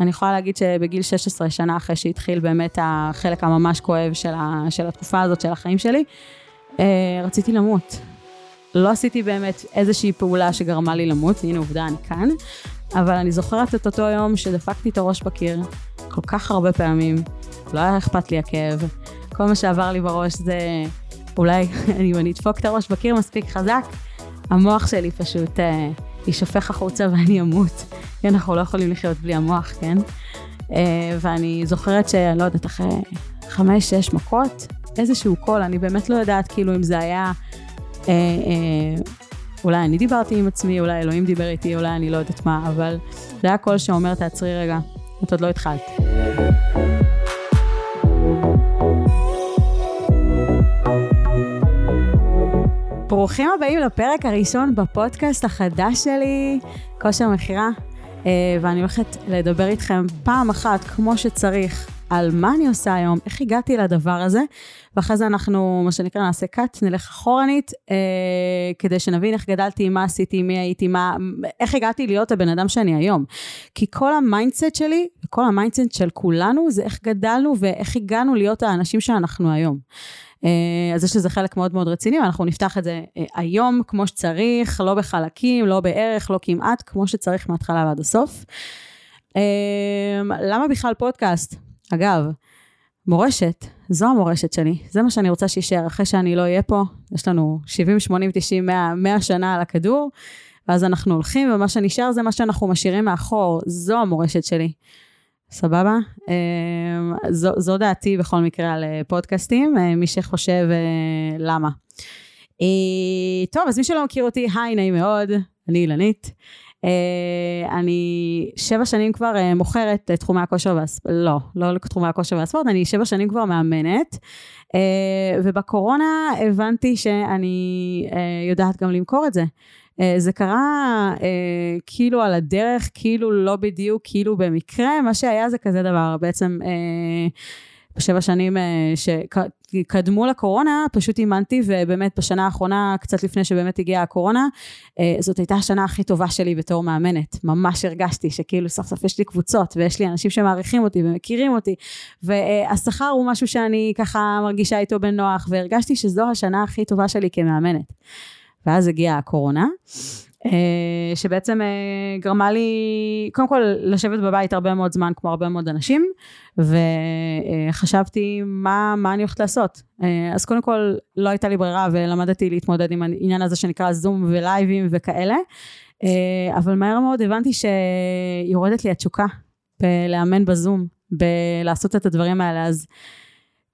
אני יכולה להגיד שבגיל 16 שנה אחרי שהתחיל באמת החלק הממש כואב של, ה, של התקופה הזאת של החיים שלי, אה, רציתי למות. לא עשיתי באמת איזושהי פעולה שגרמה לי למות, והנה עובדה, אני כאן, אבל אני זוכרת את אותו יום שדפקתי את הראש בקיר כל כך הרבה פעמים, לא היה אכפת לי הכאב, כל מה שעבר לי בראש זה אולי אם אני אדפוק את הראש בקיר מספיק חזק, המוח שלי פשוט אה, יישפך החוצה ואני אמות. כן, אנחנו לא יכולים לחיות בלי המוח, כן? אה, ואני זוכרת שאני לא יודעת, אחרי חמש, שש מכות, איזשהו קול, אני באמת לא יודעת כאילו אם זה היה... אה, אה, אולי אני דיברתי עם עצמי, אולי אלוהים דיבר איתי, אולי אני לא יודעת מה, אבל זה היה קול שאומר, תעצרי רגע, את עוד לא התחלת. ברוכים הבאים לפרק הראשון בפודקאסט החדש שלי, כושר מכירה, ואני הולכת לדבר איתכם פעם אחת כמו שצריך על מה אני עושה היום, איך הגעתי לדבר הזה, ואחרי זה אנחנו, מה שנקרא, נעשה cut, נלך אחורנית, אה, כדי שנבין איך גדלתי, מה עשיתי, מי הייתי, מה, איך הגעתי להיות הבן אדם שאני היום. כי כל ה mindset שלי, וכל ה mindset של כולנו, זה איך גדלנו ואיך הגענו להיות האנשים שאנחנו היום. אה, אז יש לזה חלק מאוד מאוד רציני, ואנחנו נפתח את זה אה, היום כמו שצריך, לא בחלקים, לא בערך, לא כמעט, כמו שצריך מההתחלה ועד הסוף. אה, למה בכלל פודקאסט? אגב, מורשת, זו המורשת שלי, זה מה שאני רוצה שיישאר אחרי שאני לא אהיה פה. יש לנו 70, 80, 90, 100, 100 שנה על הכדור, ואז אנחנו הולכים, ומה שנשאר זה מה שאנחנו משאירים מאחור, זו המורשת שלי. סבבה? אמ, זו, זו דעתי בכל מקרה על אה, פודקאסטים, אה, מי שחושב אה, למה. טוב, אז מי שלא מכיר אותי, היי, נעים מאוד, אני אילנית. אני שבע שנים כבר מוכרת תחומי הכושר והספורט, לא, לא תחומי הכושר והספורט, אני שבע שנים כבר מאמנת. ובקורונה הבנתי שאני יודעת גם למכור את זה. אה, זה קרה אה, כאילו על הדרך, כאילו לא בדיוק, כאילו במקרה, מה שהיה זה כזה דבר, בעצם אה, בשבע שנים אה, שקדמו לקורונה, פשוט אימנתי, ובאמת בשנה האחרונה, קצת לפני שבאמת הגיעה הקורונה, אה, זאת הייתה השנה הכי טובה שלי בתור מאמנת. ממש הרגשתי שכאילו סוף סוף יש לי קבוצות, ויש לי אנשים שמעריכים אותי ומכירים אותי, והשכר הוא משהו שאני ככה מרגישה איתו בנוח, והרגשתי שזו השנה הכי טובה שלי כמאמנת. ואז הגיעה הקורונה, שבעצם אה, גרמה לי, קודם כל, לשבת בבית הרבה מאוד זמן, כמו הרבה מאוד אנשים, וחשבתי מה, מה אני הולכת לעשות. אה, אז קודם כל, לא הייתה לי ברירה, ולמדתי להתמודד עם העניין הזה שנקרא זום ולייבים וכאלה, אבל מהר מאוד הבנתי שיורדת לי התשוקה בלאמן בזום, בלעשות את הדברים האלה, אז...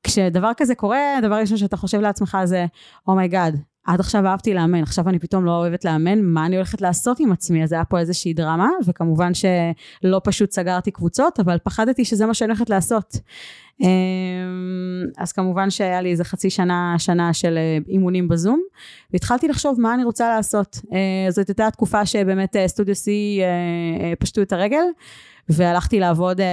כשדבר כזה קורה, הדבר הראשון שאתה חושב לעצמך זה, oh my god, עד עכשיו אהבתי לאמן, עכשיו אני פתאום לא אוהבת לאמן, מה אני הולכת לעשות עם עצמי? אז היה פה איזושהי דרמה, וכמובן שלא פשוט סגרתי קבוצות, אבל פחדתי שזה מה שאני הולכת לעשות. אמ, אז כמובן שהיה לי איזה חצי שנה, שנה של אה, אימונים בזום, והתחלתי לחשוב מה אני רוצה לעשות. אה, זאת הייתה תקופה שבאמת אה, סטודיו C פשטו את הרגל. והלכתי לעבוד, אה,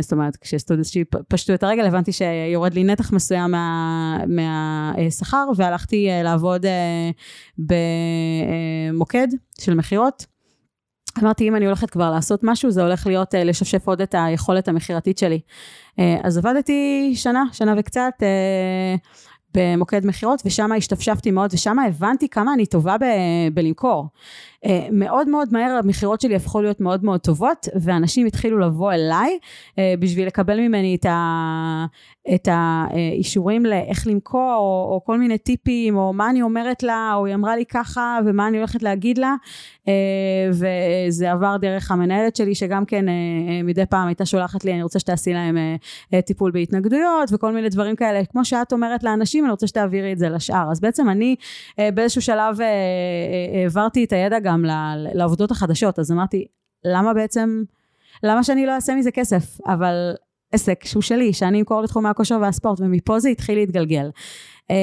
זאת אומרת, כשסטודיוס פשטו את הרגל, הבנתי שיורד לי נתח מסוים מה, מהשכר, והלכתי אה, לעבוד אה, במוקד של מכירות. אמרתי, אם אני הולכת כבר לעשות משהו, זה הולך להיות לשפשף עוד את היכולת המכירתית שלי. אז עבדתי שנה, שנה וקצת. במוקד מכירות, ושם השתפשפתי מאוד, ושם הבנתי כמה אני טובה ב- בלמכור. Uh, מאוד מאוד מהר המכירות שלי הפכו להיות מאוד מאוד טובות, ואנשים התחילו לבוא אליי uh, בשביל לקבל ממני את, ה, את האישורים לאיך למכור, או, או כל מיני טיפים, או מה אני אומרת לה, או היא אמרה לי ככה, ומה אני הולכת להגיד לה. uh, וזה עבר דרך המנהלת שלי, שגם כן uh, מדי פעם הייתה שולחת לי, אני רוצה שתעשי להם טיפול בהתנגדויות, וכל מיני דברים כאלה. כמו שאת אומרת לאנשים, אני רוצה שתעבירי את זה לשאר. אז בעצם אני באיזשהו שלב העברתי את הידע גם לעובדות החדשות, אז אמרתי, למה בעצם, למה שאני לא אעשה מזה כסף? אבל עסק שהוא שלי, שאני אמכור לתחומי הכושר והספורט, ומפה זה התחיל להתגלגל. Uh,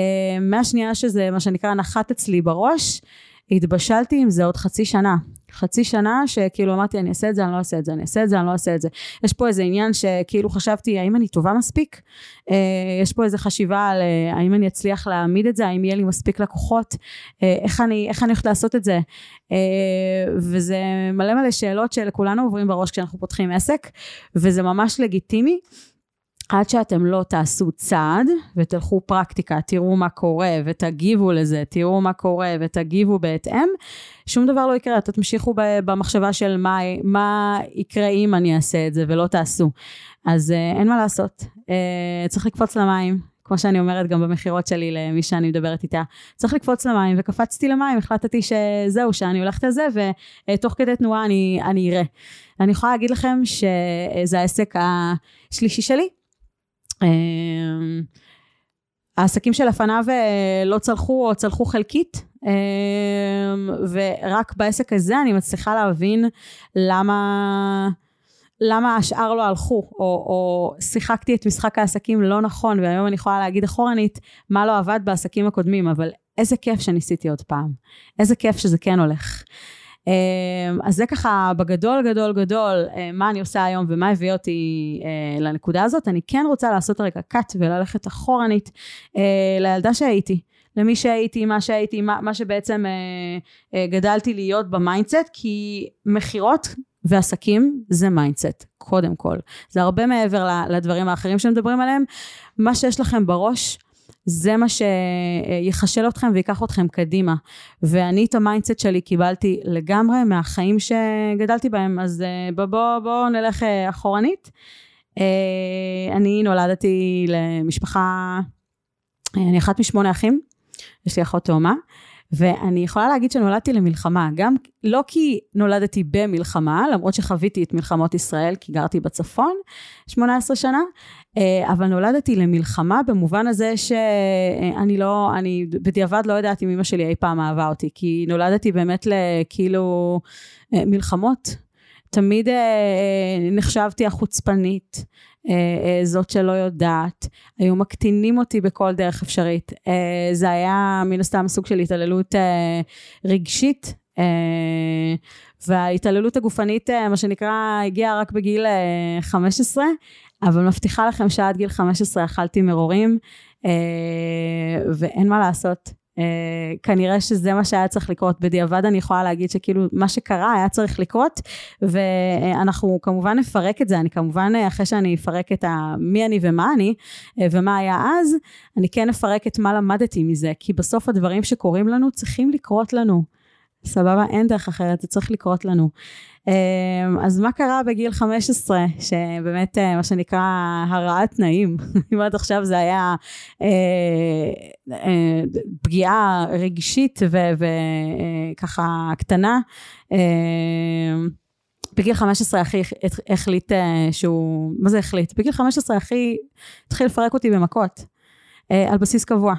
מהשנייה שזה מה שנקרא נחת אצלי בראש, התבשלתי עם זה עוד חצי שנה. חצי שנה שכאילו אמרתי אני אעשה את זה אני לא אעשה את זה אני אעשה את זה אני לא אעשה את זה. יש פה איזה עניין שכאילו חשבתי האם אני טובה מספיק? אה, יש פה איזה חשיבה על אה, האם אני אצליח להעמיד את זה? האם יהיה לי מספיק לקוחות? אה, איך אני איך אני הולכת לעשות את זה? וזה מלא מלא שאלות שלכולנו עוברים בראש כשאנחנו פותחים עסק וזה ממש לגיטימי עד שאתם לא תעשו צעד ותלכו פרקטיקה, תראו מה קורה ותגיבו לזה, תראו מה קורה ותגיבו בהתאם, שום דבר לא יקרה, אתם תמשיכו במחשבה של מה, מה יקרה אם אני אעשה את זה ולא תעשו. אז אה, אין מה לעשות, אה, צריך לקפוץ למים, כמו שאני אומרת גם במכירות שלי למי שאני מדברת איתה, צריך לקפוץ למים, וקפצתי למים, החלטתי שזהו, שאני הולכת על זה, ותוך כדי תנועה אני, אני אראה. אני יכולה להגיד לכם שזה העסק השלישי שלי, העסקים שלפניו אה, לא צלחו או צלחו חלקית, אמ, ורק בעסק הזה אני מצליחה להבין למה... למה השאר לא הלכו, או, או שיחקתי את משחק העסקים לא נכון, והיום אני יכולה להגיד אחורנית מה לא עבד בעסקים הקודמים, אבל איזה כיף שניסיתי עוד פעם, איזה כיף שזה כן הולך. אמ, אז זה ככה בגדול גדול גדול אה, מה אני עושה היום ומה הביא אותי אה, לנקודה הזאת. אני כן רוצה לעשות רגע cut וללכת אחורנית אה, לילדה שהייתי. למי שהייתי, מה שהייתי, מה, מה שבעצם גדלתי להיות ב mindset, כי מכירות ועסקים זה mindset, קודם כל. זה הרבה מעבר לדברים האחרים שמדברים עליהם. מה שיש לכם בראש, זה מה שיחשל אתכם ויקח אתכם קדימה. ואני את ה mindset שלי קיבלתי לגמרי מהחיים שגדלתי בהם, אז אה, בואו בוא, בוא נלך אה, אחורנית. אה, אני נולדתי למשפחה, אני אחת משמונה אחים, יש לי אחות תאומה. ואני יכולה להגיד שנולדתי למלחמה, גם לא כי נולדתי במלחמה, למרות שחוויתי את מלחמות ישראל, כי גרתי בצפון 18 שנה, אה, אבל נולדתי למלחמה במובן הזה שאני לא, אני בדיעבד לא יודעת אם אמא שלי אי פעם אהבה אותי, כי נולדתי באמת לכאילו אה, מלחמות. תמיד אה, נחשבתי החוצפנית, זאת שלא יודעת, היו מקטינים אותי בכל דרך אפשרית. זה היה מן הסתם סוג של התעללות רגשית. וההתעללות הגופנית, מה שנקרא, הגיעה רק בגיל 15, אבל מבטיחה לכם שעד גיל 15 אכלתי מרורים, אה, ואין מה לעשות. אה, כנראה שזה מה שהיה צריך לקרות. בדיעבד אני יכולה להגיד שכאילו מה שקרה היה צריך לקרות, ואנחנו כמובן נפרק את זה, אני כמובן אחרי שאני אפרק את ה, מי אני ומה אני, אה, ומה היה אז, אני כן אפרק את מה למדתי מזה, כי בסוף הדברים שקורים לנו צריכים לקרות לנו. סבבה? אין דרך אחרת, זה צריך לקרות לנו. אמ, אז מה קרה בגיל 15, שבאמת אה, מה שנקרא הרעת תנאים, אם עד עכשיו זה היה אה, אה, פגיעה רגשית וככה אה, קטנה, אה, בגיל 15 אחי החליט שהוא, מה זה החליט? בגיל 15 אחי התחיל לפרק אותי במכות, אה, על בסיס קבוע,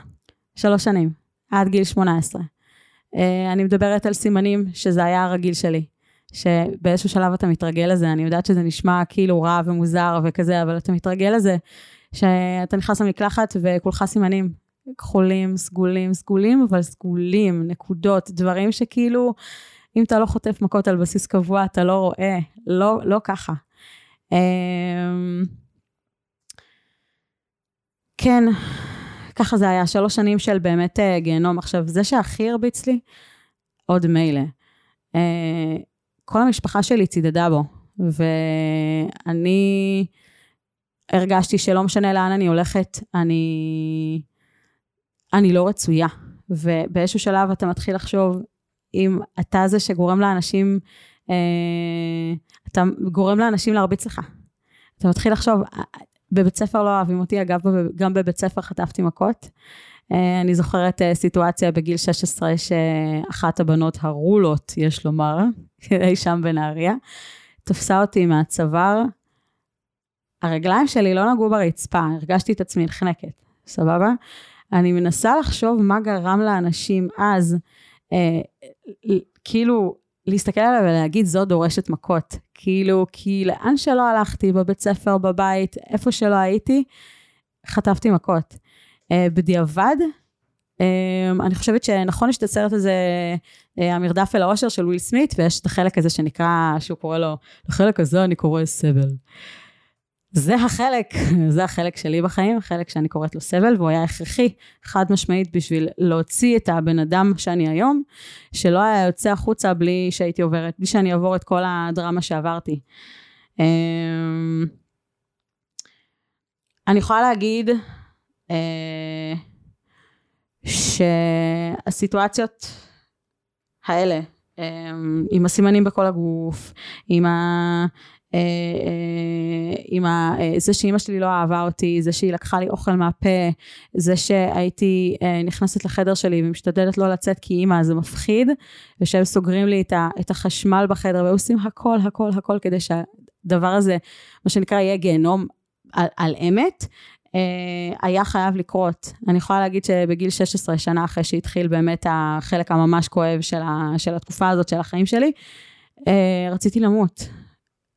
שלוש שנים, עד גיל 18. אה, אני מדברת על סימנים שזה היה הרגיל שלי. שבאיזשהו שלב אתה מתרגל לזה, אני יודעת שזה נשמע כאילו רע ומוזר וכזה, אבל אתה מתרגל לזה, שאתה נכנס למקלחת וכולך סימנים, כחולים, סגולים, סגולים, אבל סגולים, נקודות, דברים שכאילו, אם אתה לא חוטף מכות על בסיס קבוע, אתה לא רואה, לא, לא ככה. אמ, כן, ככה זה היה, שלוש שנים של באמת אה, גיהנום. עכשיו, זה שהכי הרביץ לי, עוד מילא. אה, כל המשפחה שלי צידדה בו, ואני הרגשתי שלא משנה לאן אני הולכת, אני, אני לא רצויה. ובאיזשהו שלב אתה מתחיל לחשוב, אם אתה זה שגורם לאנשים, אה, אתה גורם לאנשים להרביץ לך. אתה מתחיל לחשוב, בבית ספר לא אוהבים אותי, אגב, גם בבית ספר חטפתי מכות. אה, אני זוכרת אה, סיטואציה בגיל 16 שאחת הבנות הרולות, יש לומר, אי שם בנהריה, תפסה אותי מהצוואר. הרגליים שלי לא נגעו ברצפה, הרגשתי את עצמי נחנקת, סבבה? אני מנסה לחשוב מה גרם לאנשים אז, אה, כאילו, להסתכל עליה ולהגיד, זו דורשת מכות. כאילו, כי לאן שלא הלכתי, בבית ספר, בבית, איפה שלא הייתי, חטפתי מכות. Uh, בדיעבד, אמ, אני חושבת שנכון יש את הסרט הזה, אה, המרדף אל האושר של וויל סמית, ויש את החלק הזה שנקרא, שהוא קורא לו, לחלק הזה אני קורא סבל. זה החלק, זה החלק שלי בחיים, החלק שאני קוראת לו סבל, והוא היה הכרחי, חד משמעית, בשביל להוציא את הבן אדם שאני היום, שלא היה יוצא החוצה בלי שהייתי עוברת, בלי שאני אעבור את כל הדרמה שעברתי. אמ, אני יכולה להגיד אה, שהסיטואציות האלה, אמ, עם הסימנים בכל הגוף, עם ה... אה, אה, עם ה... אה, זה שאימא שלי לא אהבה אותי, זה שהיא לקחה לי אוכל מהפה, זה שהייתי נכנסת לחדר שלי ומשתדלת לא לצאת כי אימא זה מפחיד, ושהם סוגרים לי את החשמל בחדר ועושים הכל הכל הכל כדי שהדבר הזה, מה שנקרא, יהיה גיהנום על, על אמת. היה חייב לקרות. אני יכולה להגיד שבגיל 16 שנה אחרי שהתחיל באמת החלק הממש כואב של, ה, של התקופה הזאת של החיים שלי, רציתי למות.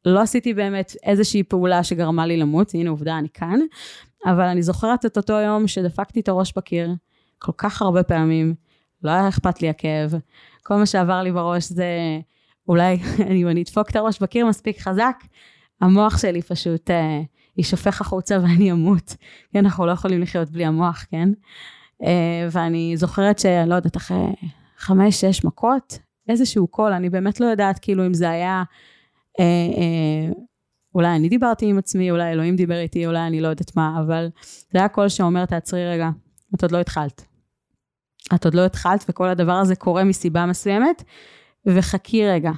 לא עשיתי באמת איזושהי פעולה שגרמה לי למות, הנה עובדה, אני כאן, אבל אני זוכרת את אותו יום שדפקתי את הראש בקיר כל כך הרבה פעמים, לא היה אכפת לי הכאב, כל מה שעבר לי בראש זה אולי אם אני אדפוק את הראש בקיר מספיק חזק, המוח שלי פשוט אה, יישפך החוצה ואני אמות. כן, אנחנו לא יכולים לחיות בלי המוח, כן? אה, ואני זוכרת שאני לא יודעת, אחרי חמש, שש מכות, איזשהו קול, אני באמת לא יודעת כאילו אם זה היה אה, אה, אולי אני דיברתי עם עצמי, אולי אלוהים דיבר איתי, אולי אני לא יודעת מה, אבל זה היה קול שאומר, תעצרי רגע, את עוד לא התחלת. את עוד לא התחלת, וכל הדבר הזה קורה מסיבה מסוימת, וחכי רגע.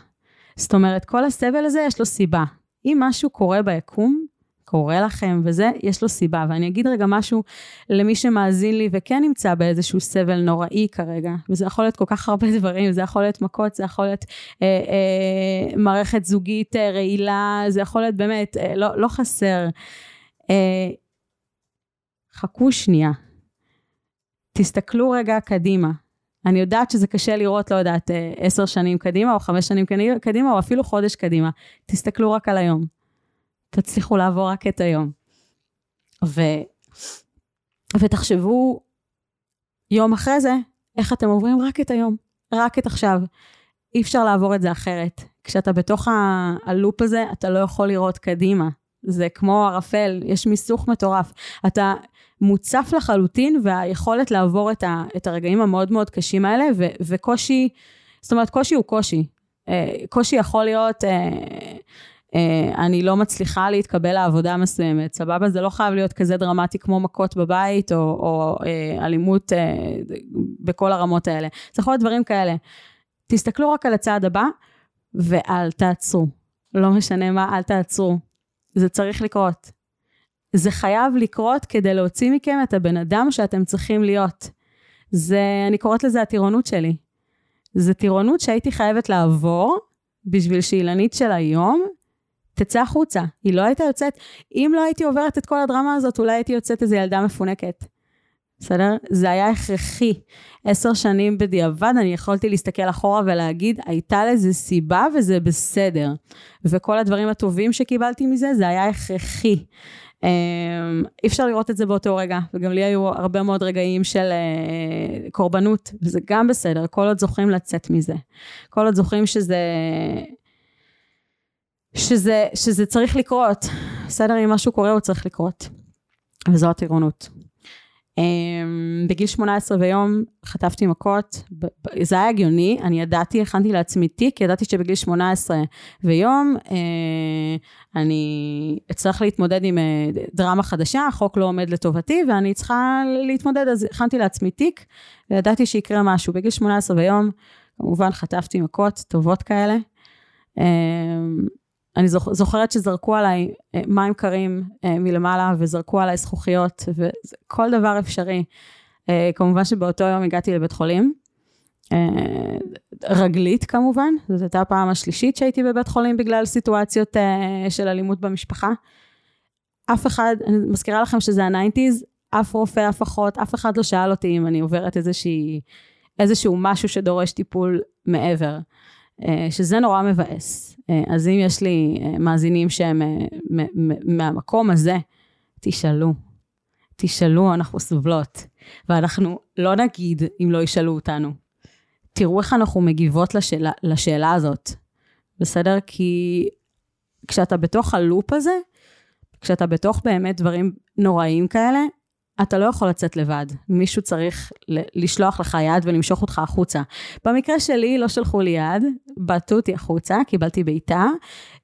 זאת אומרת, כל הסבל הזה יש לו סיבה. אם משהו קורה ביקום, קורה לכם וזה, יש לו סיבה. ואני אגיד רגע משהו למי שמאזין לי וכן נמצא באיזשהו סבל נוראי כרגע, וזה יכול להיות כל כך הרבה דברים, זה יכול להיות מכות, זה יכול להיות אה, אה, מערכת זוגית אה, רעילה, זה יכול להיות באמת, אה, לא, לא חסר. אה, חכו שנייה, תסתכלו רגע קדימה. אני יודעת שזה קשה לראות, לא יודעת, אה, עשר שנים קדימה, או חמש שנים קדימה, או אפילו חודש קדימה. תסתכלו רק על היום. תצליחו לעבור רק את היום. ו... ותחשבו יום אחרי זה, איך אתם עוברים רק את היום, רק את עכשיו. אי אפשר לעבור את זה אחרת. כשאתה בתוך הלופ הזה, אתה לא יכול לראות קדימה. זה כמו ערפל, יש מיסוך מטורף. אתה מוצף לחלוטין, והיכולת לעבור את, ה- את הרגעים המאוד מאוד קשים האלה, ו- וקושי, זאת אומרת, קושי הוא קושי. אה, קושי יכול להיות... אה, אני לא מצליחה להתקבל לעבודה מסוימת, סבבה? זה לא חייב להיות כזה דרמטי כמו מכות בבית, או, או אה, אלימות אה, בכל הרמות האלה. זה יכול להיות דברים כאלה. תסתכלו רק על הצעד הבא, ואל תעצרו. לא משנה מה, אל תעצרו. זה צריך לקרות. זה חייב לקרות כדי להוציא מכם את הבן אדם שאתם צריכים להיות. זה, אני קוראת לזה הטירונות שלי. זה טירונות שהייתי חייבת לעבור בשביל שאילנית של היום תצא החוצה. היא לא הייתה יוצאת, אם לא הייתי עוברת את כל הדרמה הזאת, אולי הייתי יוצאת איזו ילדה מפונקת. בסדר? זה היה הכרחי. עשר שנים בדיעבד, אני יכולתי להסתכל אחורה ולהגיד, הייתה לזה סיבה וזה בסדר. וכל הדברים הטובים שקיבלתי מזה, זה היה הכרחי. אמ, אי אפשר לראות את זה באותו רגע, וגם לי היו הרבה מאוד רגעים של uh, קורבנות, וזה גם בסדר, כל עוד זוכרים לצאת מזה. כל עוד זוכרים שזה שזה, שזה צריך לקרות. בסדר, אם משהו קורה, הוא צריך לקרות. וזו הטירונות. Um, בגיל 18 ויום חטפתי מכות, זה היה הגיוני, אני ידעתי, הכנתי לעצמי תיק, ידעתי שבגיל 18 ויום uh, אני אצטרך להתמודד עם uh, דרמה חדשה, החוק לא עומד לטובתי ואני צריכה להתמודד, אז הכנתי לעצמי תיק, וידעתי שיקרה משהו. בגיל 18 ויום, כמובן חטפתי מכות טובות כאלה. אני זוכרת שזרקו עליי אה, מים קרים אה, מלמעלה וזרקו עליי זכוכיות וכל דבר אפשרי. אה, כמובן שבאותו יום הגעתי לבית חולים. רגלית כמובן, זאת הייתה הפעם השלישית שהייתי בבית חולים בגלל סיטואציות של אלימות במשפחה. אף אחד, אני מזכירה לכם שזה ה nineties, אף רופא, אף אחות, אף אחד לא שאל אותי אם אני עוברת איזושהי, איזשהו משהו שדורש טיפול מעבר. אה, שזה נורא מבאס. אה, אז אם יש לי אה, מאזינים שהם מהמקום הזה, תשאלו. תשאלו, אנחנו סובלות. ואנחנו לא נגיד אם לא ישאלו אותנו. תראו איך אנחנו מגיבות לשאלה, לשאלה הזאת, בסדר? כי כשאתה בתוך הלופ הזה, כשאתה בתוך באמת דברים נוראים כאלה, אתה לא יכול לצאת לבד. מישהו צריך לשלוח לך יד ולמשוך אותך החוצה. במקרה שלי לא שלחו לי יד, בעטו אותי החוצה, קיבלתי בעיטה.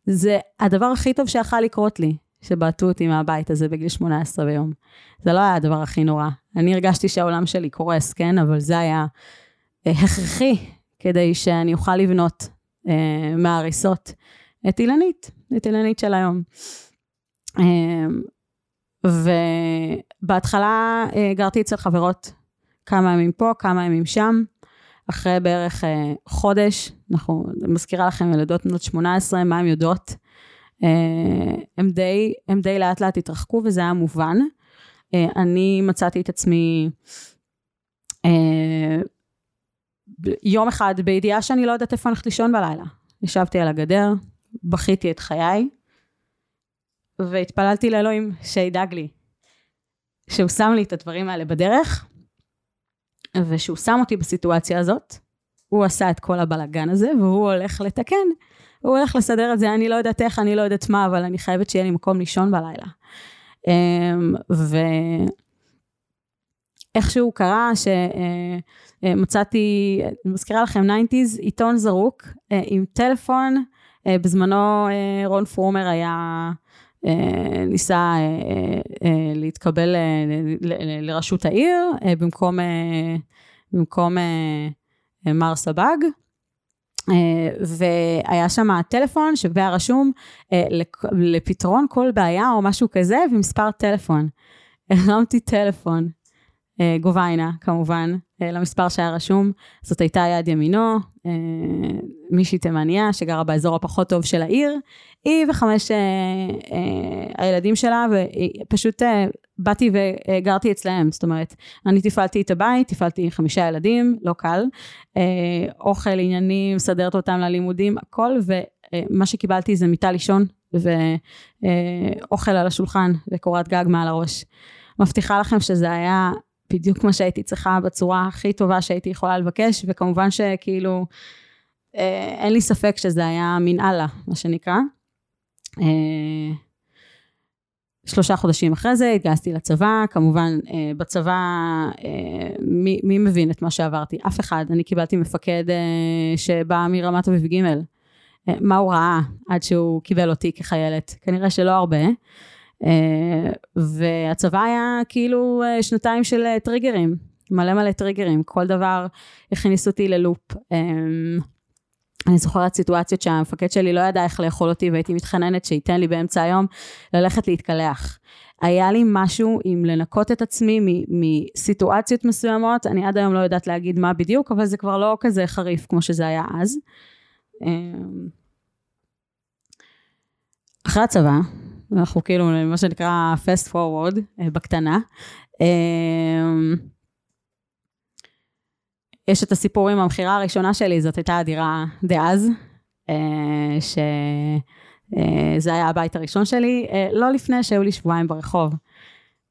זה הדבר הכי טוב שיכול לקרות לי, שבעטו אותי מהבית הזה בגיל 18 ביום. זה לא היה הדבר הכי נורא. אני הרגשתי שהעולם שלי קורס, כן? אבל זה היה אה, הכרחי כדי שאני אוכל לבנות אה, מההריסות את אילנית, את אילנית של היום. אה, ובהתחלה אה, גרתי אצל חברות כמה ימים פה, כמה ימים שם. אחרי בערך אה, חודש, אנחנו, מזכירה לכם ילדות בנות 18, מה הן יודעות? הם די, הם די לאט לאט התרחקו וזה היה מובן. אני מצאתי את עצמי יום אחד בידיעה שאני לא יודעת איפה אני הולכת לישון בלילה. ישבתי על הגדר, בכיתי את חיי, והתפללתי לאלוהים שידאג לי, שהוא שם לי את הדברים האלה בדרך, ושהוא שם אותי בסיטואציה הזאת, הוא עשה את כל הבלגן הזה, והוא הולך לתקן. הוא הולך לסדר את זה, אני לא יודעת איך, אני לא יודעת מה, אבל אני חייבת שיהיה לי מקום לישון בלילה. אמ, ואיכשהו קרה שמצאתי, אה, אני מזכירה לכם 90's, עיתון זרוק אה, עם טלפון, אה, בזמנו רון פרומר היה ניסה להתקבל לראשות העיר במקום, במקום מר סבג. והיה שם טלפון שהיה רשום לפתרון כל בעיה או משהו כזה ומספר טלפון. הרמתי טלפון, גוביינה כמובן, למספר שהיה רשום, זאת הייתה יד ימינו, מישהי תימניה שגרה באזור הפחות טוב של העיר, היא וחמש אה, אה, הילדים שלה, ופשוט אה, באתי וגרתי אצלהם, זאת אומרת, אני תפעלתי את הבית, תפעלתי חמישה ילדים, לא קל, אה, אוכל, עניינים, מסדרת אותם ללימודים, הכל, ומה שקיבלתי זה מיטה לישון, ואוכל על השולחן, וקורת גג מעל הראש. מבטיחה לכם שזה היה בדיוק מה שהייתי צריכה בצורה הכי טובה שהייתי יכולה לבקש, וכמובן שכאילו, אה, אין לי ספק שזה היה מן אללה, מה שנקרא. אה, שלושה חודשים אחרי זה התגייסתי לצבא, כמובן אה, בצבא מי, מי מבין את מה שעברתי? אף אחד. אני קיבלתי מפקד שבא מרמת אביב ג' מה הוא ראה עד שהוא קיבל אותי כחיילת? כנראה שלא הרבה. והצבא היה כאילו שנתיים של טריגרים, מלא מלא טריגרים, כל דבר הכניס אותי ללופ. אני זוכרת סיטואציות שהמפקד שלי לא ידע איך לאכול אותי והייתי מתחננת שייתן לי באמצע היום ללכת להתקלח. היה לי משהו עם לנקות את עצמי מסיטואציות מסוימות, אני עד היום לא יודעת להגיד מה בדיוק, אבל זה כבר לא כזה חריף כמו שזה היה אז. אמ, אחרי הצבא, אנחנו כאילו מה שנקרא fast forward אה, בקטנה. אמ, יש את הסיפור עם המכירה הראשונה שלי, זאת הייתה הדירה דאז, אה, שזה אה, היה הבית הראשון שלי, לא לפני שהיו לי שבועיים ברחוב.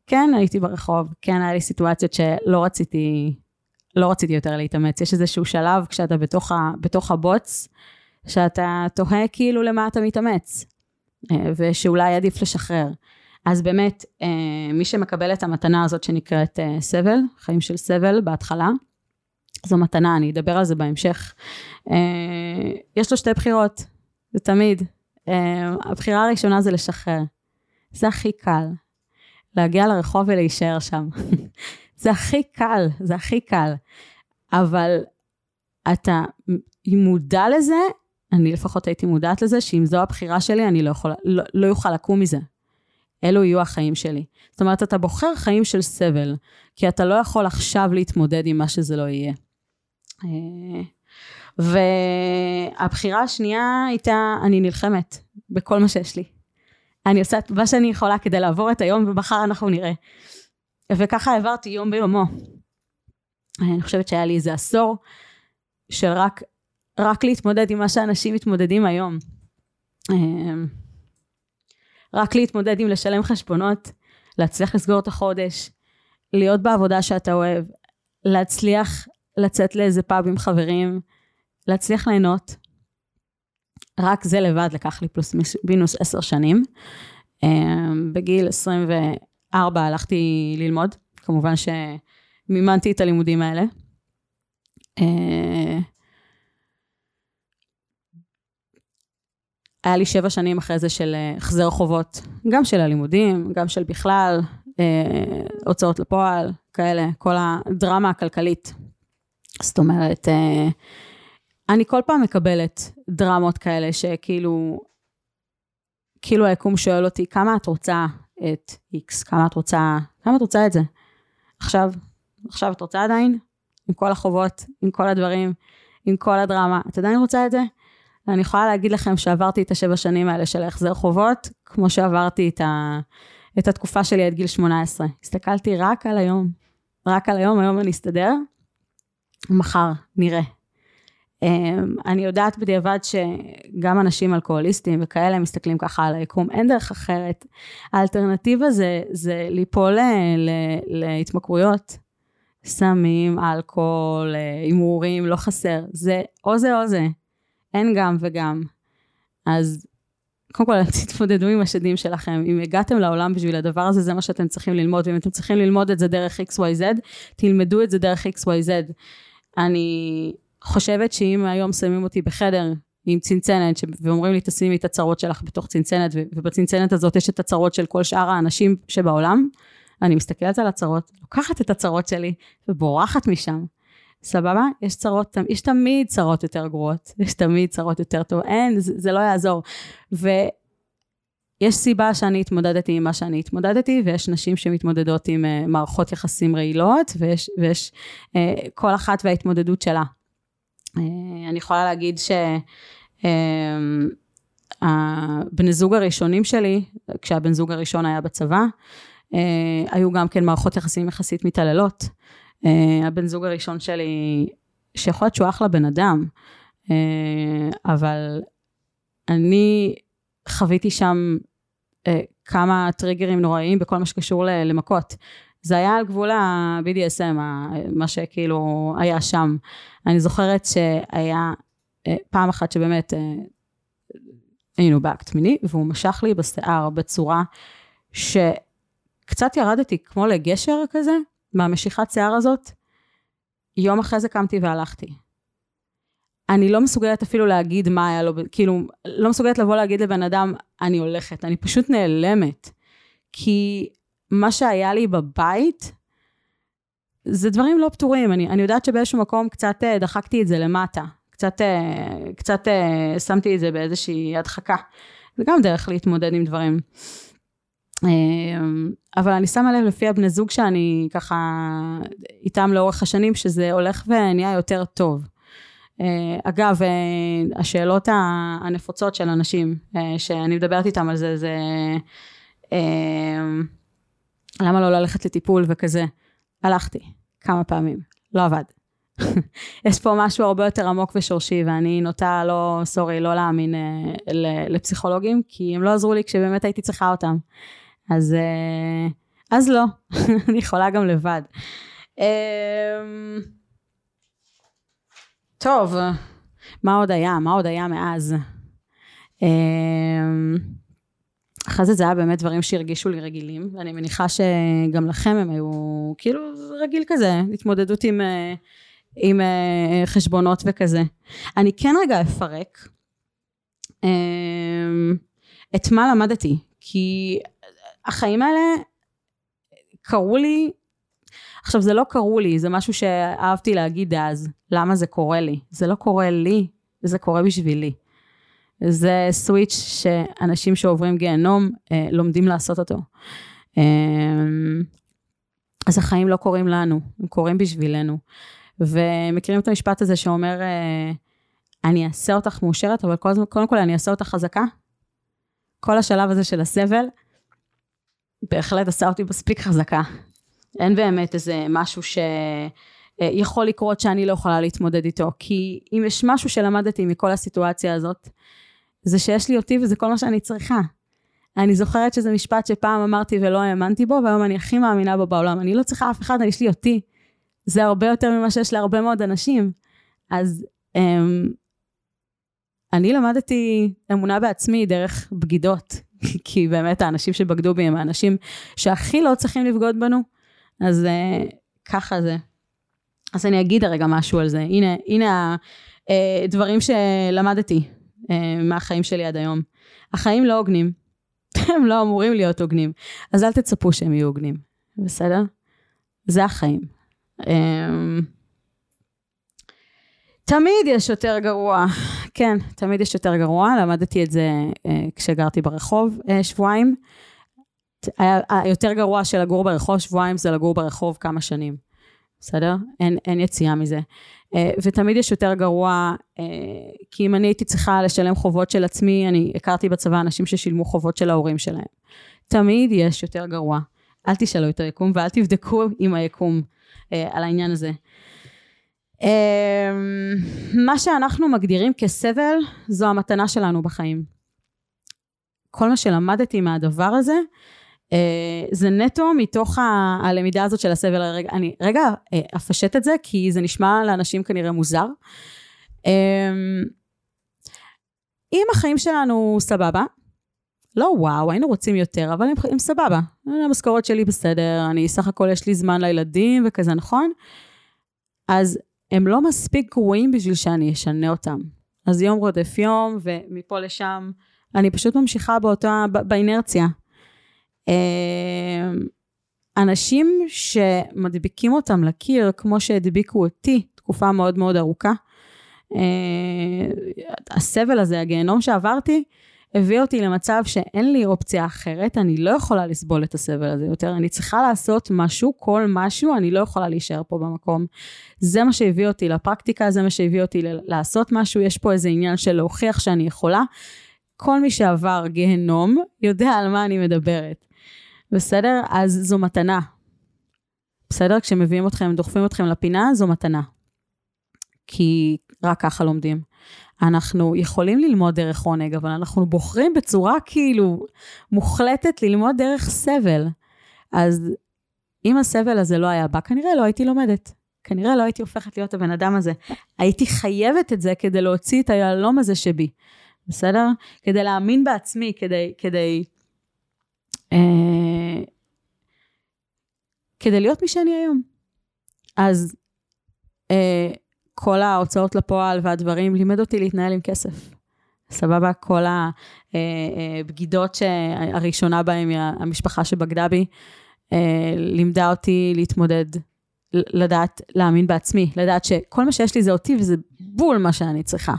כן, הייתי ברחוב, כן, היה לי סיטואציות שלא רציתי, לא רציתי יותר להתאמץ. יש איזשהו שלב כשאתה בתוך, ה, בתוך הבוץ, שאתה תוהה כאילו למה אתה מתאמץ, ושאולי עדיף לשחרר. אז באמת, מי שמקבל את המתנה הזאת שנקראת סבל, חיים של סבל בהתחלה, זו מתנה, אני אדבר על זה בהמשך. אה, יש לו שתי בחירות, זה תמיד. אה, הבחירה הראשונה זה לשחרר. זה הכי קל. להגיע לרחוב ולהישאר שם. זה הכי קל, זה הכי קל. אבל אתה מודע לזה, אני לפחות הייתי מודעת לזה, שאם זו הבחירה שלי, אני לא, יכול, לא, לא יוכל לקום מזה. אלו יהיו החיים שלי. זאת אומרת, אתה בוחר חיים של סבל, כי אתה לא יכול עכשיו להתמודד עם מה שזה לא יהיה. אה, והבחירה השנייה הייתה, אני נלחמת בכל מה שיש לי. אני עושה את מה שאני יכולה כדי לעבור את היום ומחר אנחנו נראה. וככה העברתי יום ביומו. אני חושבת שהיה לי איזה עשור של רק, רק להתמודד עם מה שאנשים מתמודדים היום. אה, רק להתמודד עם לשלם חשבונות, להצליח לסגור את החודש, להיות בעבודה שאתה אוהב, להצליח לצאת לאיזה פאב עם חברים, להצליח ליהנות. רק זה לבד לקח לי פלוס מינוס עשר שנים. אמ, בגיל 24 הלכתי ללמוד, כמובן שמימנתי את הלימודים האלה. היה לי שבע שנים אחרי זה של אה, החזר חובות, גם של הלימודים, גם של בכלל, אה, הוצאות לפועל, כאלה, כל הדרמה הכלכלית. זאת אומרת, אה, אני כל פעם מקבלת דרמות כאלה שכאילו, כאילו היקום שואל אותי, כמה את רוצה את X? כמה את רוצה, כמה את רוצה את זה? עכשיו, עכשיו את רוצה עדיין? עם כל החובות, עם כל הדברים, עם כל הדרמה, את עדיין רוצה את זה? אני יכולה להגיד לכם שעברתי את השבע שנים האלה של ההחזר חובות, כמו שעברתי את, ה, את התקופה שלי עד גיל 18. הסתכלתי רק על היום, רק על היום, היום אני אסתדר, מחר נראה. אמ, אני יודעת בדיעבד שגם אנשים אלכוהוליסטים וכאלה מסתכלים ככה על היקום, אין דרך אחרת. האלטרנטיבה זה, זה ליפול אה, להתמכרויות, סמים, אלכוהול, אה, הימורים, לא חסר. זה או זה או זה. אין גם וגם. אז קודם כל, תתמודדו עם השדים שלכם. אם הגעתם לעולם בשביל הדבר הזה, זה מה שאתם צריכים ללמוד, ואם אתם צריכים ללמוד את זה דרך XYZ, תלמדו את זה דרך XYZ. אני חושבת שאם היום שמים אותי בחדר עם צנצנת, ש... ואומרים לי, תשימי את הצרות שלך בתוך צנצנת, ו... ובצנצנת הזאת יש את הצרות של כל שאר האנשים שבעולם, אני מסתכלת על הצרות, לוקחת את הצרות שלי ובורחת משם. סבבה? יש צרות, יש תמיד צרות יותר גרועות, יש תמיד צרות יותר טוב, אין, זה, זה לא יעזור. ויש סיבה שאני התמודדתי עם מה שאני התמודדתי, ויש נשים שמתמודדות עם uh, מערכות יחסים רעילות, ויש, ויש uh, כל אחת וההתמודדות שלה. Uh, אני יכולה להגיד שהבני זוג הראשונים שלי, כשהבן זוג הראשון היה בצבא, uh, היו גם כן מערכות יחסים יחסית מתעללות. Uh, הבן זוג הראשון שלי, שיכול להיות שהוא אחלה בן אדם, uh, אבל אני חוויתי שם uh, כמה טריגרים נוראיים בכל מה שקשור למכות. זה היה על גבול ה-BDSM, מה שכאילו היה שם. אני זוכרת שהיה פעם אחת שבאמת היינו באקט מיני, והוא משך לי בשיער בצורה שקצת ירדתי כמו לגשר כזה, מהמשיכת שיער הזאת, יום אחרי זה קמתי והלכתי. אני לא מסוגלת אפילו להגיד מה היה לו, כאילו, לא מסוגלת לבוא להגיד לבן אדם, אני הולכת, אני פשוט נעלמת. כי מה שהיה לי בבית, זה דברים לא פתורים. אני, אני יודעת שבאיזשהו מקום קצת אה, דחקתי את זה למטה. קצת, אה, קצת אה, שמתי את זה באיזושהי הדחקה. זה גם דרך להתמודד עם דברים. אמ, אבל אני שמה לב לפי הבני זוג שאני ככה איתם לאורך השנים, שזה הולך ונהיה יותר טוב. אה, אגב, אה, השאלות הנפוצות של אנשים, אה, שאני מדברת איתם על זה, זה למה לא ללכת לטיפול וכזה. הלכתי כמה פעמים, לא עבד. יש פה משהו הרבה יותר עמוק ושורשי, ואני נוטה לא, סורי, לא להאמין לפסיכולוגים, כי הם לא עזרו לי כשבאמת הייתי צריכה אותם. אז, אה, אז לא, אני יכולה גם לבד. אמ, טוב, מה עוד היה? מה עוד היה מאז? אמ, אחרי זה זה היה באמת דברים שהרגישו לי רגילים, ואני מניחה שגם לכם הם היו כאילו רגיל כזה, התמודדות עם, אה, עם אה, חשבונות וכזה. אני כן רגע אפרק אמ, את מה למדתי, כי החיים האלה קרו לי, עכשיו זה לא קרו לי, זה משהו שאהבתי להגיד אז, למה זה קורה לי? זה לא קורה לי, זה קורה בשבילי. זה סוויץ' שאנשים שעוברים גיהנום אה, לומדים לעשות אותו. אה, אז החיים לא קורים לנו, הם קורים בשבילנו. ומכירים את המשפט הזה שאומר, אה, אני אעשה אותך מאושרת, אבל קודם, קודם כל אני אעשה אותך חזקה. כל השלב הזה של הסבל, בהחלט עשה אותי מספיק חזקה. אין באמת איזה משהו שיכול לקרות שאני לא יכולה להתמודד איתו, כי אם יש משהו שלמדתי מכל הסיטואציה הזאת, זה שיש לי אותי וזה כל מה שאני צריכה. אני זוכרת שזה משפט שפעם אמרתי ולא האמנתי בו, והיום אני הכי מאמינה בו בעולם. אני לא צריכה אף אחד, יש לי אותי. זה הרבה יותר ממה שיש להרבה מאוד אנשים. אז אמ, אני למדתי אמונה בעצמי דרך בגידות, כי באמת האנשים שבגדו בי הם האנשים שהכי לא צריכים לבגוד בנו, אז uh, ככה זה. אז אני אגיד הרגע משהו על זה. הנה, הנה הדברים אה, שלמדתי uh, מהחיים שלי עד היום. החיים לא הוגנים, הם לא אמורים להיות הוגנים, אז אל תצפו שהם יהיו הוגנים, בסדר? זה החיים. תמיד יש יותר גרוע. כן, תמיד יש יותר גרוע. למדתי את זה אה, כשגרתי ברחוב אה, שבועיים. היותר גרוע של לגור ברחוב שבועיים זה לגור ברחוב כמה שנים. בסדר? אין, אין יציאה מזה. אה, ותמיד יש יותר גרוע, אה, כי אם אני הייתי צריכה לשלם חובות של עצמי, אני הכרתי בצבא אנשים ששילמו חובות של ההורים שלהם. תמיד יש יותר גרוע. אל תשאלו את היקום ואל תבדקו עם היקום אה, על העניין הזה. אמ, מה שאנחנו מגדירים כסבל, זו המתנה שלנו בחיים. כל מה שלמדתי מהדבר הזה, אה, זה נטו מתוך ה- הלמידה הזאת של הסבל. רגע, אני רגע אה, אפשט את זה, כי זה נשמע לאנשים כנראה מוזר. אמ, אם החיים שלנו סבבה, לא וואו, היינו רוצים יותר, אבל הם, הם סבבה. המשכורת שלי בסדר, אני סך הכל יש לי זמן לילדים וכזה, נכון? אז הם לא מספיק גרועים בשביל שאני אשנה אותם. אז יום רודף יום, ומפה לשם, אני פשוט ממשיכה באותה, באינרציה. אמ, אנשים שמדביקים אותם לקיר, כמו שהדביקו אותי תקופה מאוד מאוד ארוכה, אה, הסבל הזה, הגיהנום שעברתי, הביא אותי למצב שאין לי אופציה אחרת, אני לא יכולה לסבול את הסבל הזה יותר, אני צריכה לעשות משהו, כל משהו, אני לא יכולה להישאר פה במקום. זה מה שהביא אותי לפרקטיקה, זה מה שהביא אותי לעשות משהו, יש פה איזה עניין של להוכיח שאני יכולה. כל מי שעבר גיהנום יודע על מה אני מדברת. בסדר? אז זו מתנה. בסדר? כשמביאים אתכם, דוחפים אתכם לפינה, זו מתנה. כי רק ככה לומדים. אנחנו יכולים ללמוד דרך עונג, אבל אנחנו בוחרים בצורה כאילו מוחלטת ללמוד דרך סבל. אז אם הסבל הזה לא היה בא, כנראה לא הייתי לומדת. כנראה לא הייתי הופכת להיות הבן אדם הזה. הייתי חייבת את זה כדי להוציא את היהלום הזה שבי, בסדר? כדי להאמין בעצמי, כדי, כדי, אה, כדי להיות מי שאני היום. אז אה, כל ההוצאות לפועל והדברים לימד אותי להתנהל עם כסף. סבבה? כל הבגידות שהראשונה בהן היא המשפחה שבגדה בי, אה, לימדה אותי להתמודד, לדעת להאמין בעצמי, לדעת שכל מה שיש לי זה אותי וזה בול מה שאני צריכה.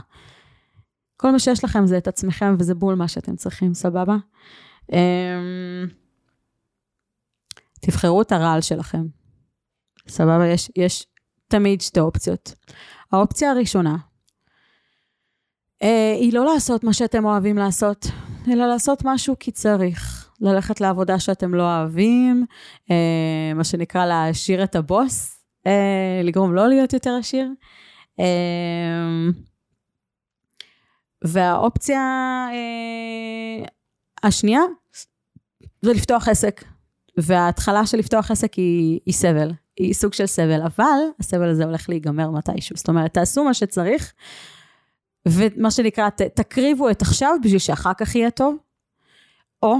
כל מה שיש לכם זה את עצמכם וזה בול מה שאתם צריכים, סבבה? אמ, תבחרו את הרעל שלכם. סבבה? יש, יש תמיד שתי אופציות. האופציה הראשונה אה, היא לא לעשות מה שאתם אוהבים לעשות, אלא לעשות משהו כי צריך. ללכת לעבודה שאתם לא אוהבים, אה, מה שנקרא להעשיר את הבוס, אה, לגרום לא להיות יותר עשיר. אה, והאופציה אה, השנייה זה לפתוח עסק. וההתחלה של לפתוח עסק היא, היא סבל. היא סוג של סבל, אבל הסבל הזה הולך להיגמר מתישהו. זאת אומרת, תעשו מה שצריך, ומה שנקרא, ת, תקריבו את עכשיו בשביל שאחר כך יהיה טוב, או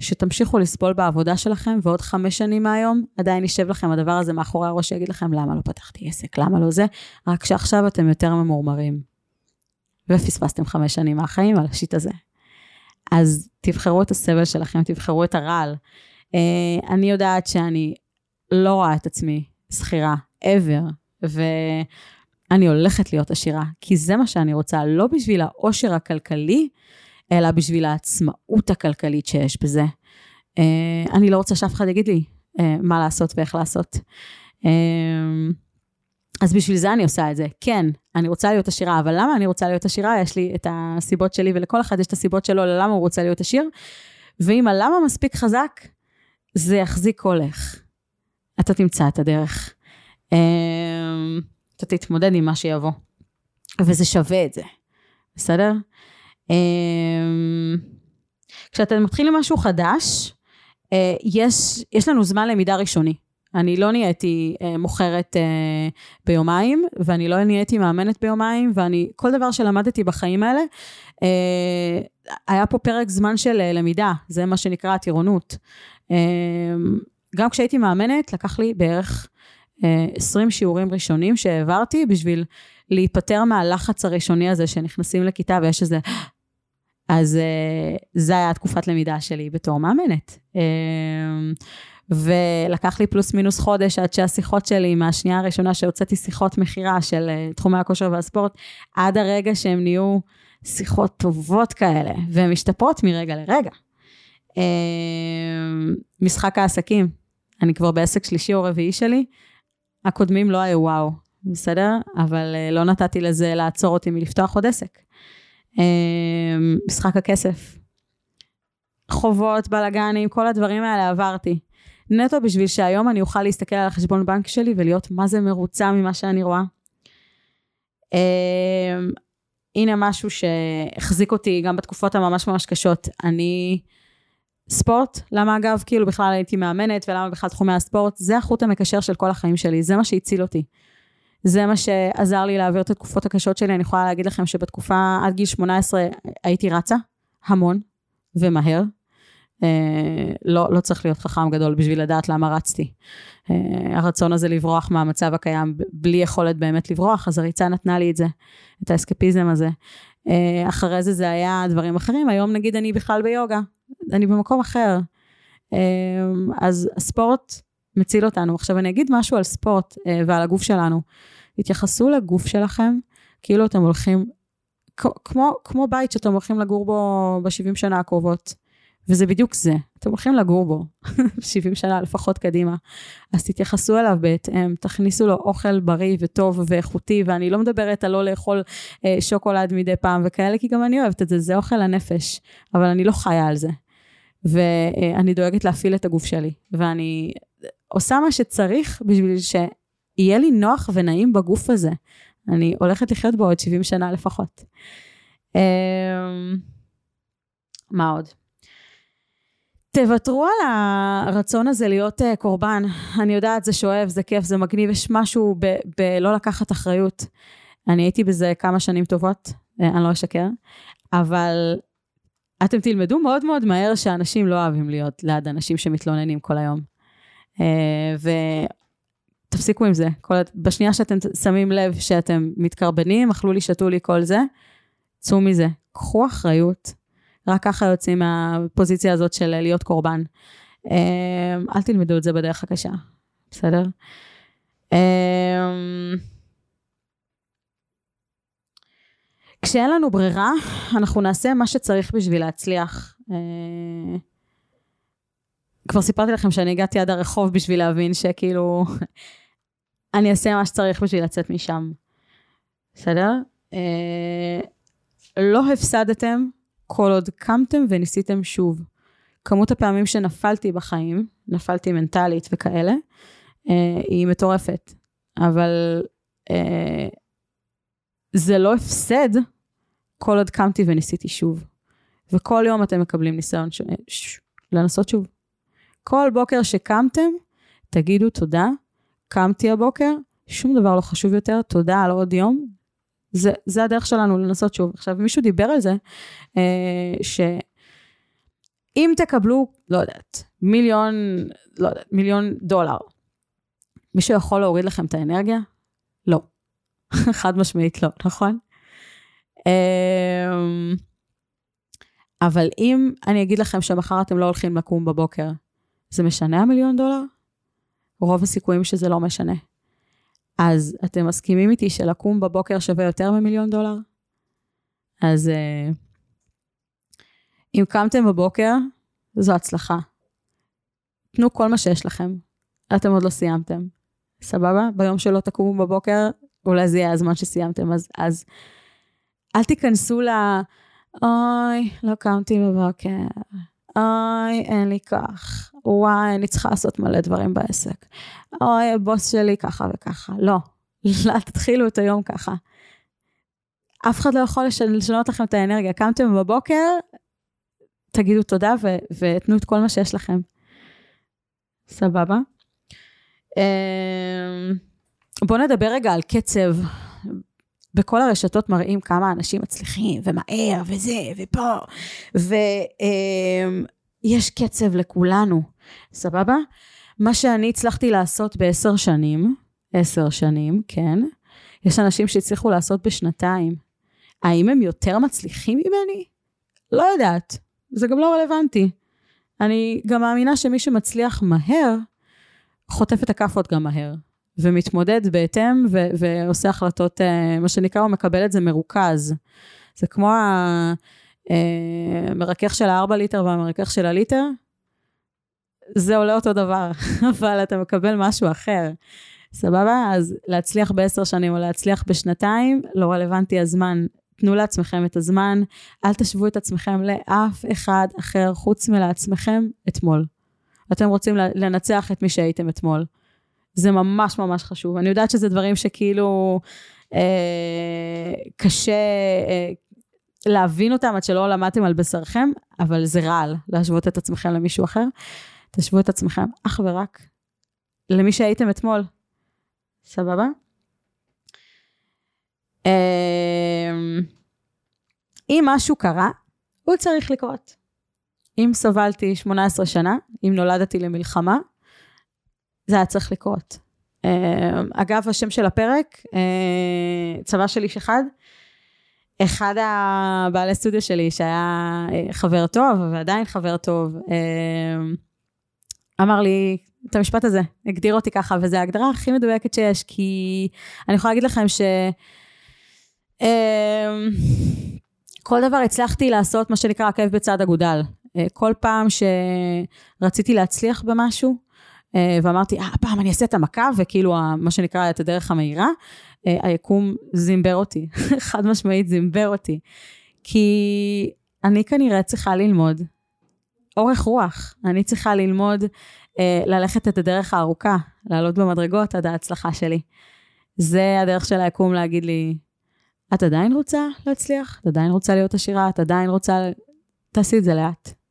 שתמשיכו לסבול בעבודה שלכם, ועוד חמש שנים מהיום עדיין יישב לכם הדבר הזה מאחורי הראש, שיגיד לכם למה לא פתחתי עסק, למה לא זה, רק שעכשיו אתם יותר ממורמרים. ופספסתם חמש שנים מהחיים על השיט הזה. אז תבחרו את הסבל שלכם, תבחרו את הרעל. Uh, אני יודעת שאני לא רואה את עצמי שכירה, ever, ואני הולכת להיות עשירה, כי זה מה שאני רוצה, לא בשביל העושר הכלכלי, אלא בשביל העצמאות הכלכלית שיש בזה. Uh, אני לא רוצה שאף אחד יגיד לי uh, מה לעשות ואיך לעשות. אז בשביל זה אני עושה את זה. כן, אני רוצה להיות עשירה, אבל למה אני רוצה להיות עשירה? יש לי את הסיבות שלי, ולכל אחד יש את הסיבות שלו ללמה הוא רוצה להיות עשיר. ואם הלמה מספיק חזק, זה יחזיק הולך. אתה תמצא את הדרך. אמ, אתה תתמודד עם מה שיבוא. וזה שווה את זה, בסדר? אמ, כשאתם מתחילים משהו חדש, אה, יש, יש לנו זמן למידה ראשוני. אני לא נהייתי אה, מוכרת אה, ביומיים, ואני לא נהייתי מאמנת ביומיים, ואני, כל דבר שלמדתי בחיים האלה, היה פה פרק זמן של למידה, זה מה שנקרא הטירונות. אה, גם כשהייתי מאמנת, לקח לי בערך אה, 20 שיעורים ראשונים שהעברתי בשביל להיפטר מהלחץ הראשוני הזה שנכנסים לכיתה ויש איזה... אז אה, זה היה תקופת למידה שלי בתור מאמנת. אה, ולקח לי פלוס מינוס חודש עד שהשיחות שלי, מהשנייה הראשונה שהוצאתי שיחות מכירה של אה, תחומי הכושר והספורט, עד הרגע שהן נהיו שיחות טובות כאלה, והן משתפרות מרגע לרגע. משחק העסקים, אני כבר בעסק שלישי או רביעי שלי, הקודמים לא היו וואו, בסדר? אבל לא נתתי לזה לעצור אותי מלפתוח עוד עסק. משחק הכסף. חובות, בלאגנים, כל הדברים האלה עברתי. נטו בשביל שהיום אני אוכל להסתכל על החשבון בנק שלי ולהיות מה זה מרוצה ממה שאני רואה. Uh, הנה משהו שהחזיק אותי גם בתקופות הממש ממש קשות. אני... ספורט, למה אגב כאילו בכלל הייתי מאמנת ולמה בכלל תחומי הספורט, זה החוט המקשר של כל החיים שלי, זה מה שהציל אותי. זה מה שעזר לי להעביר את התקופות הקשות שלי, אני יכולה להגיד לכם שבתקופה עד גיל 18 הייתי רצה המון ומהר, אה, לא, לא צריך להיות חכם גדול בשביל לדעת למה רצתי. אה, הרצון הזה לברוח מהמצב הקיים בלי יכולת באמת לברוח, אז הריצה נתנה לי את זה, את האסקפיזם הזה. אה, אחרי זה זה היה דברים אחרים, היום נגיד אני בכלל ביוגה, אני במקום אחר. אז הספורט מציל אותנו. עכשיו אני אגיד משהו על ספורט ועל הגוף שלנו. התייחסו לגוף שלכם כאילו אתם הולכים, כמו, כמו בית שאתם הולכים לגור בו ב-70 שנה הקרובות. וזה בדיוק זה, אתם הולכים לגור בו 70 שנה לפחות קדימה. אז תתייחסו אליו בהתאם, תכניסו לו אוכל בריא וטוב ואיכותי, ואני לא מדברת על לא לאכול אה, שוקולד מדי פעם וכאלה, כי גם אני אוהבת את זה, זה אוכל הנפש, אבל אני לא חיה על זה. ואני דואגת להפעיל את הגוף שלי, ואני עושה מה שצריך בשביל שיהיה לי נוח ונעים בגוף הזה. אני הולכת לחיות בו עוד 70 שנה לפחות. אמ, מה עוד? תוותרו על הרצון הזה להיות uh, קורבן. אני יודעת, זה שואב, זה כיף, זה מגניב, יש משהו בלא לקחת אחריות. אני הייתי בזה כמה שנים טובות, uh, אני לא אשקר, אבל אתם תלמדו מאוד מאוד מהר שאנשים לא אוהבים להיות ליד אנשים שמתלוננים כל היום. Uh, ותפסיקו עם זה. כל, בשנייה שאתם שמים לב שאתם מתקרבנים, אכלו לי, שתו לי, כל זה, צאו מזה. קחו אחריות. רק ככה יוצאים מהפוזיציה הזאת של להיות קורבן. אמ, אל תלמדו את זה בדרך הקשה, בסדר? אמ, כשאין לנו ברירה, אנחנו נעשה מה שצריך בשביל להצליח. אה, כבר סיפרתי לכם שאני הגעתי עד הרחוב בשביל להבין שכאילו, אני אעשה מה שצריך בשביל לצאת משם. בסדר? אה, לא הפסדתם כל עוד קמתם וניסיתם שוב. כמות הפעמים שנפלתי בחיים, נפלתי מנטלית וכאלה, אה, היא מטורפת. אבל אה, זה לא הפסד כל עוד קמתי וניסיתי שוב. וכל יום אתם מקבלים ניסיון ש... ש... לנסות שוב. כל בוקר שקמתם, תגידו תודה, קמתי הבוקר, שום דבר לא חשוב יותר, תודה על עוד יום, זה, זה הדרך שלנו לנסות שוב. עכשיו, מישהו דיבר על זה, אה, שאם תקבלו, לא יודעת, מיליון, לא יודעת, מיליון דולר, מישהו יכול להוריד לכם את האנרגיה? לא. חד משמעית לא, נכון? אה, אבל אם אני אגיד לכם שמחר אתם לא הולכים לקום בבוקר, זה משנה המיליון דולר? רוב הסיכויים שזה לא משנה. אז אתם מסכימים איתי שלקום בבוקר שווה יותר ממיליון דולר? אז uh, אם קמתם בבוקר, זו הצלחה. תנו כל מה שיש לכם. אתם עוד לא סיימתם. סבבה? ביום שלא תקומו בבוקר, אולי זה יהיה הזמן שסיימתם. אז, אז אל תיכנסו ל... אוי, לא קמתי בבוקר. אוי, אין לי כך. וואי, אני צריכה לעשות מלא דברים בעסק. אוי, הבוס שלי ככה וככה. לא, לא תתחילו את היום ככה. אף אחד לא יכול לשנות לכם את האנרגיה. קמתם בבוקר, תגידו תודה ו- ותנו את כל מה שיש לכם. סבבה? אמ, בואו נדבר רגע על קצב. בכל הרשתות מראים כמה אנשים מצליחים, ומהר, וזה, ופה, ויש אמ, קצב לכולנו, סבבה? מה שאני הצלחתי לעשות בעשר שנים, עשר שנים, כן, יש אנשים שהצליחו לעשות בשנתיים. האם הם יותר מצליחים ממני? לא יודעת, זה גם לא רלוונטי. אני גם מאמינה שמי שמצליח מהר, חוטף את הכאפות גם מהר, ומתמודד בהתאם ו- ועושה החלטות, uh, מה שנקרא, הוא מקבל את זה מרוכז. זה כמו המרכך אה, של הארבע ליטר והמרכך של הליטר, זה עולה אותו דבר, אבל אתה מקבל משהו אחר. סבבה? אז להצליח בעשר שנים או להצליח בשנתיים, לא רלוונטי הזמן. תנו לעצמכם את הזמן, אל תשוו את עצמכם לאף אחד אחר חוץ מלעצמכם אתמול. אתם רוצים לנצח את מי שהייתם אתמול. זה ממש ממש חשוב. אני יודעת שזה דברים שכאילו אה, קשה אה, להבין אותם עד שלא למדתם על בשרכם, אבל זה רעל להשוות את עצמכם למישהו אחר. תשוו את עצמכם אך ורק למי שהייתם אתמול. סבבה? אמ, אם משהו קרה, הוא צריך לקרות. אם סבלתי 18 שנה, אם נולדתי למלחמה, זה היה צריך לקרות. אמ, אגב, השם של הפרק, אה, צבא של איש אחד, אחד הבעלי סטודיו שלי, שהיה אה, חבר טוב, ועדיין חבר טוב, אמ, אמר לי את המשפט הזה, הגדיר אותי ככה, וזו ההגדרה הכי מדויקת שיש, כי אני יכולה להגיד לכם ש... אמ, כל דבר הצלחתי לעשות מה שנקרא עקב בצד אגודל. אה, כל פעם שרציתי להצליח במשהו, ואמרתי, אה, הפעם אני אעשה את המכה, וכאילו, מה שנקרא, את הדרך המהירה, אה, היקום זימבר אותי, חד משמעית זימבר אותי. כי אני כנראה צריכה ללמוד אורך רוח. אני צריכה ללמוד אה, ללכת את הדרך הארוכה, לעלות במדרגות עד ההצלחה שלי. זה הדרך של היקום להגיד לי, את עדיין רוצה להצליח? את עדיין רוצה להיות עשירה? את עדיין רוצה... תעשי את זה לאט.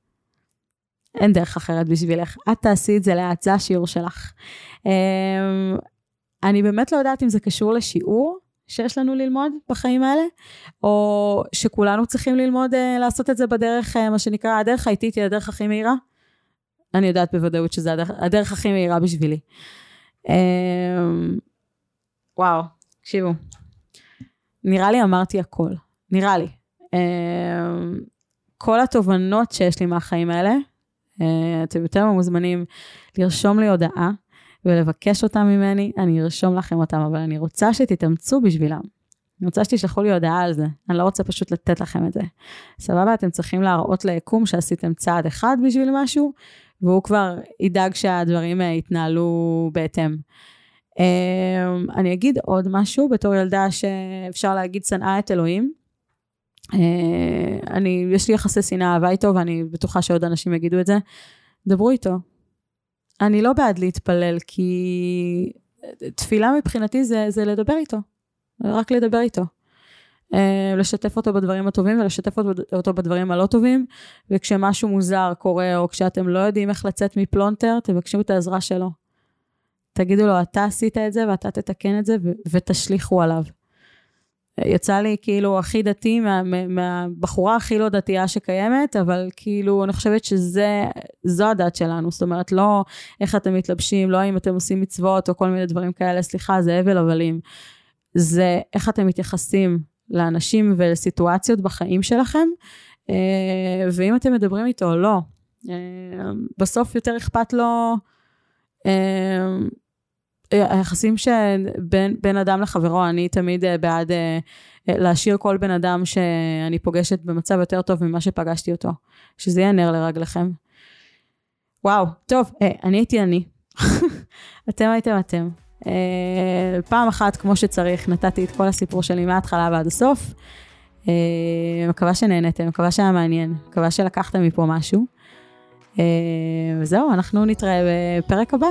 אין דרך אחרת בשבילך. את תעשי את זה לאט, זה השיעור שלך. אה, אני באמת לא יודעת אם זה קשור לשיעור, שיש לנו ללמוד בחיים האלה, או שכולנו צריכים ללמוד uh, לעשות את זה בדרך, uh, מה שנקרא, הדרך האיטית היא הדרך הכי מהירה. אני יודעת בוודאות שזה הדרך, הדרך הכי מהירה בשבילי. Um, וואו, תקשיבו. נראה לי אמרתי הכל. נראה לי. Um, כל התובנות שיש לי מהחיים האלה, אתם יותר מוזמנים לרשום לי הודעה ולבקש אותם ממני, אני ארשום לכם אותם, אבל אני רוצה שתתאמצו בשבילם. אני רוצה שתשלחו לי הודעה על זה, אני לא רוצה פשוט לתת לכם את זה. סבבה? אתם צריכים להראות ליקום שעשיתם צעד אחד בשביל משהו, והוא כבר ידאג שהדברים אה, יתנהלו בהתאם. אמ, אני אגיד עוד משהו, בתור ילדה שאפשר להגיד שנאה את אלוהים. אה, אני, יש לי יחסי שנאה אהבה איתו, ואני בטוחה שעוד אנשים יגידו את זה. דברו איתו, אני לא בעד להתפלל, כי תפילה מבחינתי זה, זה לדבר איתו, רק לדבר איתו. אה, לשתף אותו בדברים הטובים ולשתף אותו בדברים הלא טובים, וכשמשהו מוזר קורה, או כשאתם לא יודעים איך לצאת מפלונטר, תבקשו את העזרה שלו. תגידו לו, אתה עשית את זה ואתה תתקן את זה, ותשליכו עליו. יצא לי כאילו הכי דתי מה, מהבחורה הכי לא דתייה שקיימת, אבל כאילו אני חושבת שזו הדת שלנו, זאת אומרת לא איך אתם מתלבשים, לא אם אתם עושים מצוות או כל מיני דברים כאלה, סליחה, זה הבל הבלים. זה איך אתם מתייחסים לאנשים ולסיטואציות בחיים שלכם, אה, ואם אתם מדברים איתו או לא. אה, בסוף יותר אכפת לו אה, היחסים שבין אדם לחברו, אני תמיד אה, בעד אה, אה, להשאיר כל בן אדם שאני פוגשת במצב יותר טוב ממה שפגשתי אותו. שזה יהיה נר לרגליכם. וואו, טוב, אני הייתי אני. אתם הייתם אתם. פעם אחת, כמו שצריך, נתתי את כל הסיפור שלי מההתחלה ועד הסוף. מקווה שנהנתם, מקווה שהיה מעניין, מקווה שלקחתם מפה משהו. וזהו, אנחנו נתראה בפרק הבא.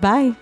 ביי.